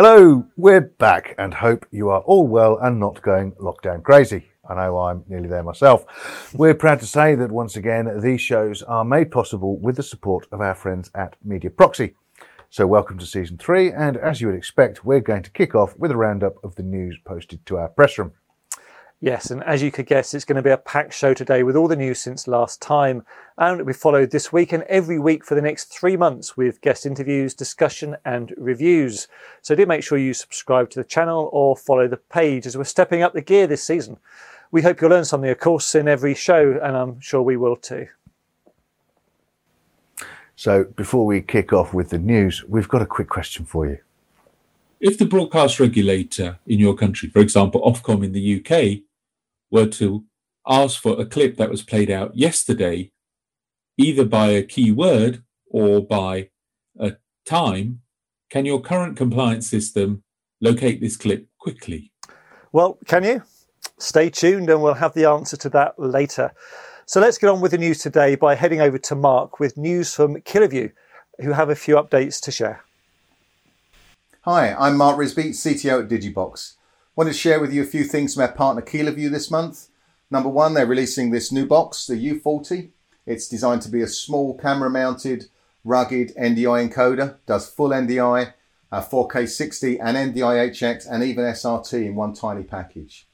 Hello, we're back and hope you are all well and not going lockdown crazy. I know I'm nearly there myself. We're proud to say that once again, these shows are made possible with the support of our friends at Media Proxy. So welcome to season three. And as you would expect, we're going to kick off with a roundup of the news posted to our press room. Yes, and as you could guess, it's going to be a packed show today with all the news since last time. And we followed this week and every week for the next three months with guest interviews, discussion, and reviews. So do make sure you subscribe to the channel or follow the page as we're stepping up the gear this season. We hope you'll learn something, of course, in every show, and I'm sure we will too. So before we kick off with the news, we've got a quick question for you. If the broadcast regulator in your country, for example, Ofcom in the UK, were to ask for a clip that was played out yesterday, either by a keyword or by a time, can your current compliance system locate this clip quickly? Well, can you? Stay tuned and we'll have the answer to that later. So let's get on with the news today by heading over to Marc with news from Kiloview, who have a few updates to share. Hi, I'm Marc Risby, CTO at Digibox wanted to share with you a few things from our partner Kiloview this month. Number one, they're releasing this new box, the U40. It's designed to be a small camera mounted, rugged NDI encoder, does full NDI, uh, 4K 60 and NDI HX and even SRT in one tiny package.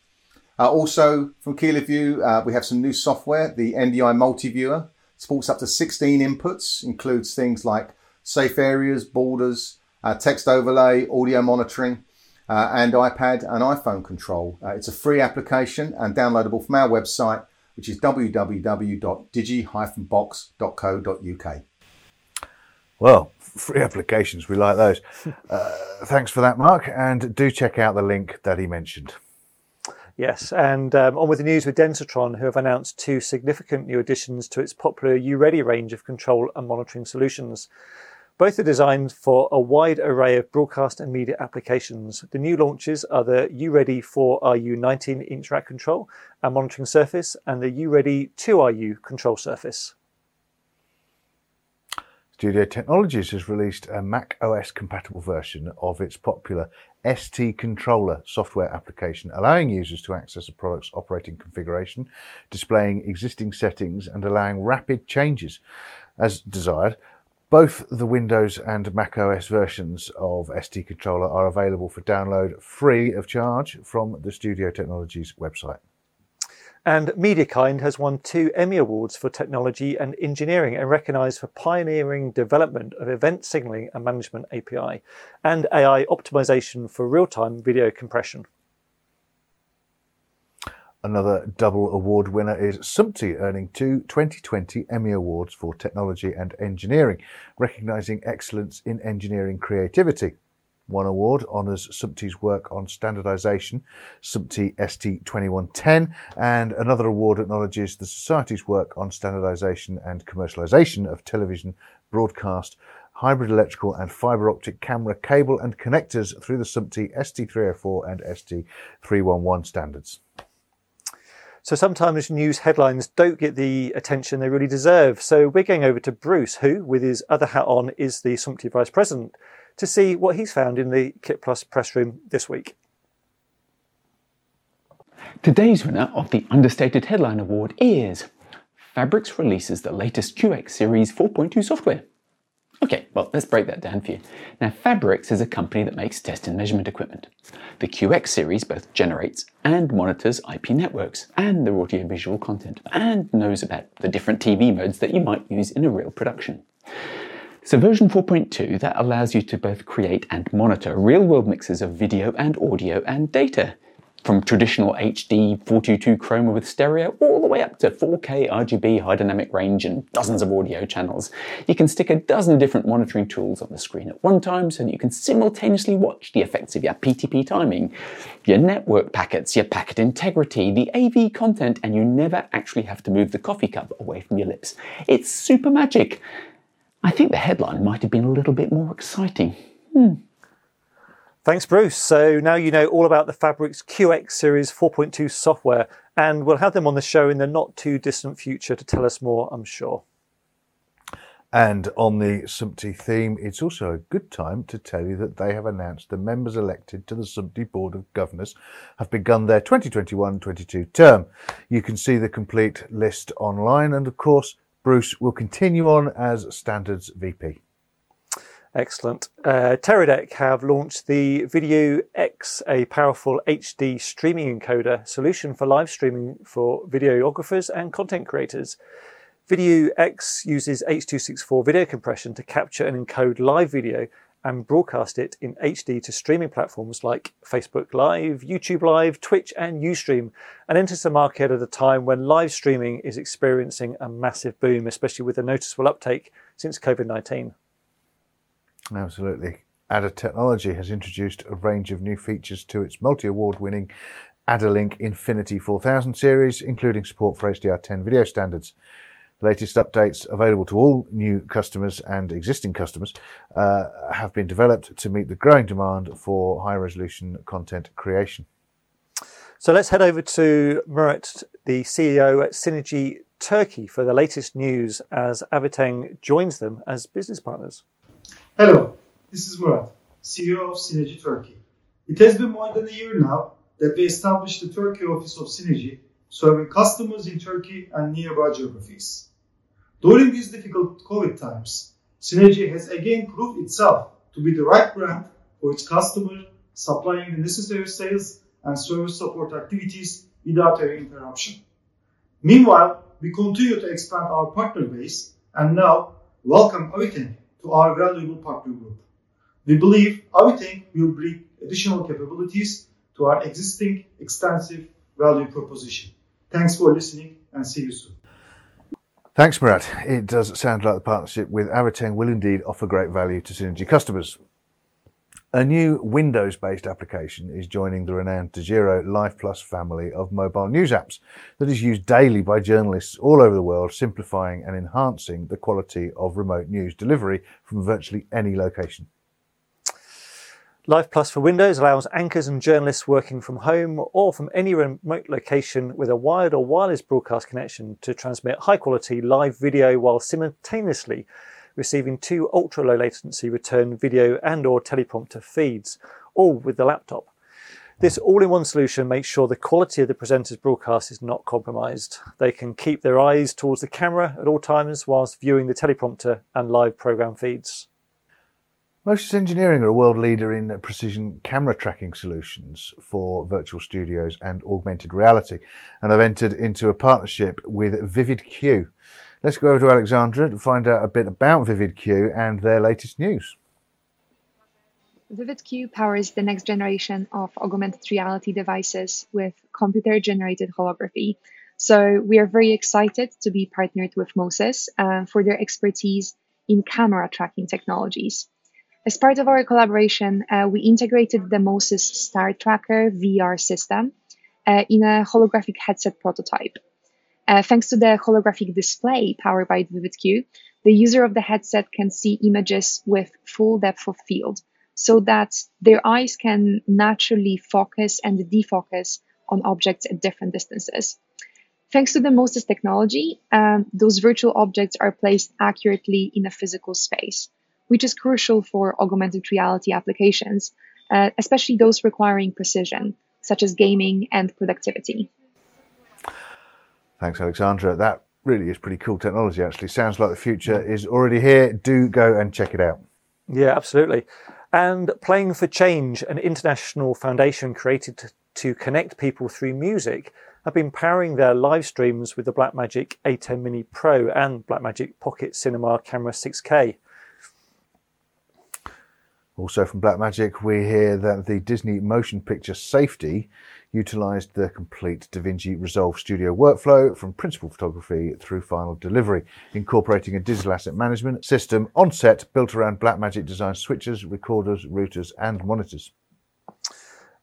Uh, also from Kiloview, uh, we have some new software. The NDI Multiviewer supports up to 16 inputs, includes things like safe areas, borders, uh, text overlay, audio monitoring, uh, and iPad and iPhone control. Uh, it's a free application and downloadable from our website, which is www.digi-box.co.uk. Well, free applications, we like those. Uh, thanks for that, Marc, and do check out the link that he mentioned. Yes, and um, on with the news with Densitron, who have announced two significant new additions to its popular UReady range of control and monitoring solutions. Both are designed for a wide array of broadcast and media applications. The new launches are the UReady 4RU 19 inch rack control and monitoring surface and the UReady 2RU control surface. Studio Technologies has released a Mac OS compatible version of its popular ST Controller software application, allowing users to access a product's operating configuration, displaying existing settings, and allowing rapid changes as desired both the Windows and Mac OS versions of ST Controller are available for download free of charge from the Studio Technologies website. And MediaKind has won two Emmy Awards for technology and engineering and recognised for pioneering development of event signaling and management API and AI optimization for real time video compression. Another double award winner is SMPTE, earning two 2020 Emmy Awards for Technology and Engineering, recognising excellence in engineering creativity. One award honours SMPTE's work on standardisation, SMPTE ST2110, and another award acknowledges the Society's work on standardisation and commercialisation of television, broadcast, hybrid electrical and fibre optic camera cable and connectors through the SMPTE ST304 and ST311 standards. So sometimes news headlines don't get the attention they really deserve. So we're going over to Bruce, who, with his other hat on, is the SMPTE Vice President, to see what he's found in the Kit Plus press room this week. Today's winner of the Understated Headline Award is Phabrix releases the latest QX Series 4.2 software. Okay, well, let's break that down for you. Now, Phabrix is a company that makes test and measurement equipment. The QX series both generates and monitors IP networks and their audiovisual content, and knows about the different TV modes that you might use in a real production. So version 4.2 that allows you to both create and monitor real-world mixes of video and audio and data from traditional HD 422 chroma with stereo all the way up to 4K RGB high dynamic range and dozens of audio channels. You can stick a dozen different monitoring tools on the screen at one time so that you can simultaneously watch the effects of your PTP timing, your network packets, your packet integrity, the AV content, and you never actually have to move the coffee cup away from your lips. It's super magic. I think the headline might have been a little bit more exciting. Hmm. Thanks, Bruce. So now you know all about the Phabrix QX Series 4.2 software, and we'll have them on the show in the not too distant future to tell us more, I'm sure. And on the SMPTE theme, it's also a good time to tell you that they have announced the members elected to the SMPTE Board of Governors have begun their 2021-22 term. You can see the complete list online and of course Bruce will continue on as Standards VP. Excellent. Uh, Teradek have launched the Vidiu X, a powerful HD streaming encoder solution for live streaming for videographers and content creators. Vidiu X uses H.264 video compression to capture and encode live video and broadcast it in HD to streaming platforms like Facebook Live, YouTube Live, Twitch, and Ustream, and enters the market at a time when live streaming is experiencing a massive boom, especially with a noticeable uptake since COVID 19. Absolutely. Adder Technology has introduced a range of new features to its multi award winning AdderLink Infinity 4000 series, including support for HDR10 video standards. The latest updates available to all new customers and existing customers uh, have been developed to meet the growing demand for high resolution content creation. So let's head over to Murat, the CEO at Cinegy Turkey, for the latest news as Aviteng joins them as business partners. Hello, this is Murat, CEO of Cinegy Turkey. It has been more than a year now that we established the Turkey office of Cinegy serving customers in Turkey and nearby geographies. During these difficult COVID times, Cinegy has again proved itself to be the right brand for its customer, supplying the necessary sales and service support activities without any interruption. Meanwhile, we continue to expand our partner base and now welcome Aviteng to our valuable partner group. We believe Aviteng will bring additional capabilities to our existing extensive value proposition. Thanks for listening and see you soon. Thanks, Murat. It does sound like the partnership with Aviteng will indeed offer great value to Cinegy customers. A new Windows-based application is joining the renowned Dejero Live Plus family of mobile news apps that is used daily by journalists all over the world, simplifying and enhancing the quality of remote news delivery from virtually any location. Live Plus for Windows allows anchors and journalists working from home or from any remote location with a wired or wireless broadcast connection to transmit high quality live video while simultaneously receiving two ultra low latency return video and or teleprompter feeds, all with the laptop. This all-in-one solution makes sure the quality of the presenter's broadcast is not compromised. They can keep their eyes towards the camera at all times whilst viewing the teleprompter and live program feeds. Mo-Sys Engineering are a world leader in precision camera tracking solutions for virtual studios and augmented reality, and have entered into a partnership with VividQ. Let's go over to Aleksandra to find out a bit about VividQ and their latest news. VividQ powers the next generation of augmented reality devices with computer generated holography. So, we are very excited to be partnered with Mo-Sys uh, for their expertise in camera tracking technologies. As part of our collaboration, uh, we integrated the Mo-Sys Star Tracker VR system uh, in a holographic headset prototype. Uh, thanks to the holographic display powered by VividQ, the user of the headset can see images with full depth of field so that their eyes can naturally focus and defocus on objects at different distances. Thanks to the Mo-Sys technology, um, those virtual objects are placed accurately in a physical space which is crucial for augmented reality applications, uh, especially those requiring precision, such as gaming and productivity. Thanks, Aleksandra. That really is pretty cool technology, actually. Sounds like the future is already here. Do go and check it out. Yeah, absolutely. And Playing for Change, an international foundation created to, to connect people through music, have been powering their live streams with the Blackmagic ATEM Mini Pro and Blackmagic Pocket Cinema Camera 6K. Also from Blackmagic, we hear that the Disney Motion Picture Safety utilized the complete DaVinci Resolve Studio workflow from principal photography through final delivery, incorporating a digital asset management system on set built around Blackmagic design switches, recorders, routers, and monitors.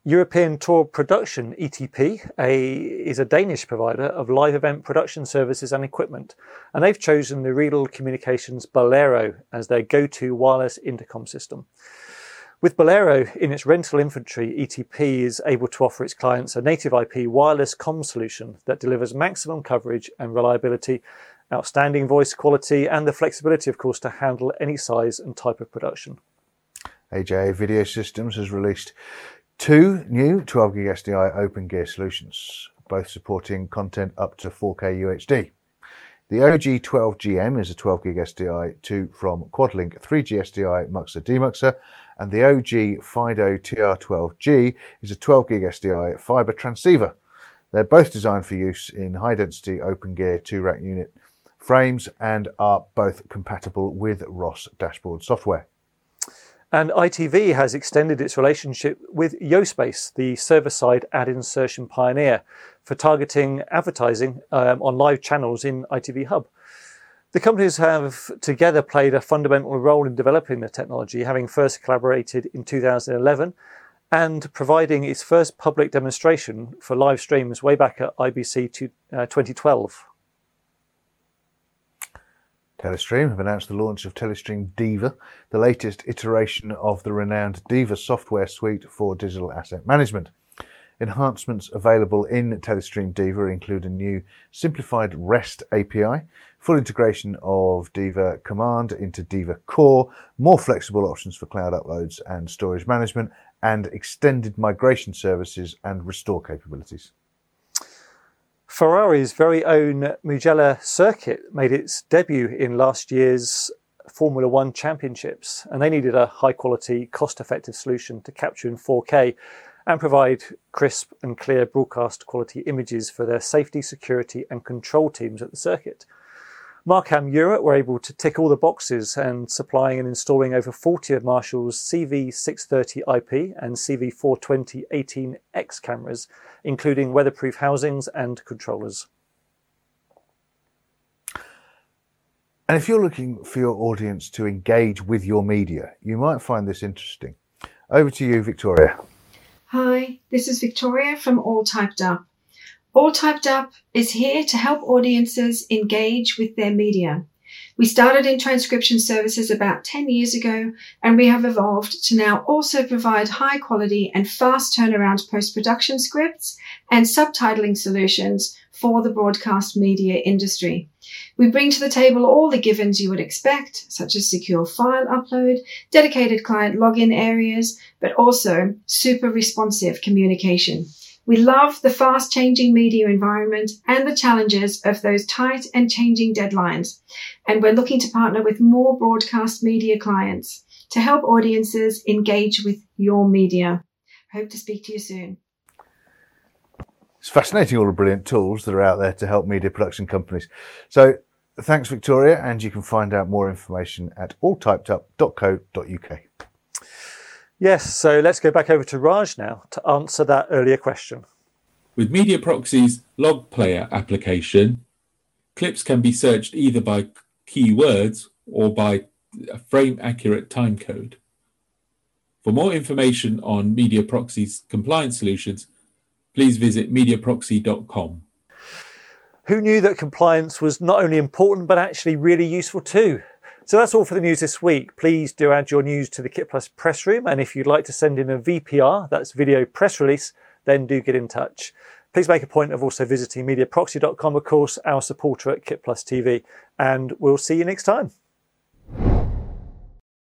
European Tour Production (ETP) a, is a Danish provider of live event production services and equipment, and they've chosen the Riedel Communications Bolero as their go-to wireless intercom system. With Bolero in its rental inventory, ETP is able to offer its clients a native IP wireless com solution that delivers maximum coverage and reliability outstanding voice quality, and the flexibility, of course, to handle any size and type of production. AJA Video Systems has released two new 12 gig SDI open gear solutions, both supporting content up to 4K UHD. The OG12GM is a 12 gig SDI 2 from Quadlink 3G SDI muxer demuxer, and the OG FIDO TR12G is a 12 gig SDI fiber transceiver. They're both designed for use in high density open gear 2 rack unit frames and are both compatible with Ross dashboard software. And ITV has extended its relationship with Yospace, the server side ad insertion pioneer, for targeting advertising um, on live channels in ITV Hub. The companies have together played a fundamental role in developing the technology, having first collaborated in 2011 and providing its first public demonstration for live streams way back at IBC to, uh, 2012. Telestream have announced the launch of Telestream Diva, the latest iteration of the renowned Diva software suite for digital asset management. Enhancements available in Telestream Diva include a new simplified REST API, full integration of Diva Command into Diva Core, more flexible options for cloud uploads and storage management, and extended migration services and restore capabilities. Ferrari's very own Mugello circuit made its debut in last year's Formula One Championships, and they needed a high quality, cost effective solution to capture in 4K and provide crisp and clear broadcast quality images for their safety, security, and control teams at the circuit. Markham Europe were able to tick all the boxes and supplying and installing over 40 of Marshall's CV630 IP and CV420 18X cameras, including weatherproof housings and controllers. And if you're looking for your audience to engage with your media, you might find this interesting. Over to you, Victoria. Hi, this is Victoria from All Typed Up. All Typed Up is here to help audiences engage with their media. We started in transcription services about 10 years ago, and we have evolved to now also provide high quality and fast turnaround post production scripts and subtitling solutions for the broadcast media industry. We bring to the table all the givens you would expect, such as secure file upload, dedicated client login areas, but also super responsive communication. We love the fast changing media environment and the challenges of those tight and changing deadlines. And we're looking to partner with more broadcast media clients to help audiences engage with your media. Hope to speak to you soon. It's fascinating, all the brilliant tools that are out there to help media production companies. So thanks, Victoria, and you can find out more information at alltypedup.co.uk. Yes, so let's go back over to Raj now to answer that earlier question. With MediaProxy's log player application, clips can be searched either by keywords or by a frame accurate timecode. For more information on MediaProxy's compliance solutions, please visit mediaproxy.com. Who knew that compliance was not only important but actually really useful too? So that's all for the news this week. Please do add your news to the Kit Plus press room. And if you'd like to send in a VPR, that's video press release, then do get in touch. Please make a point of also visiting mediaproxy.com, of course, our supporter at Kit Plus TV. And we'll see you next time.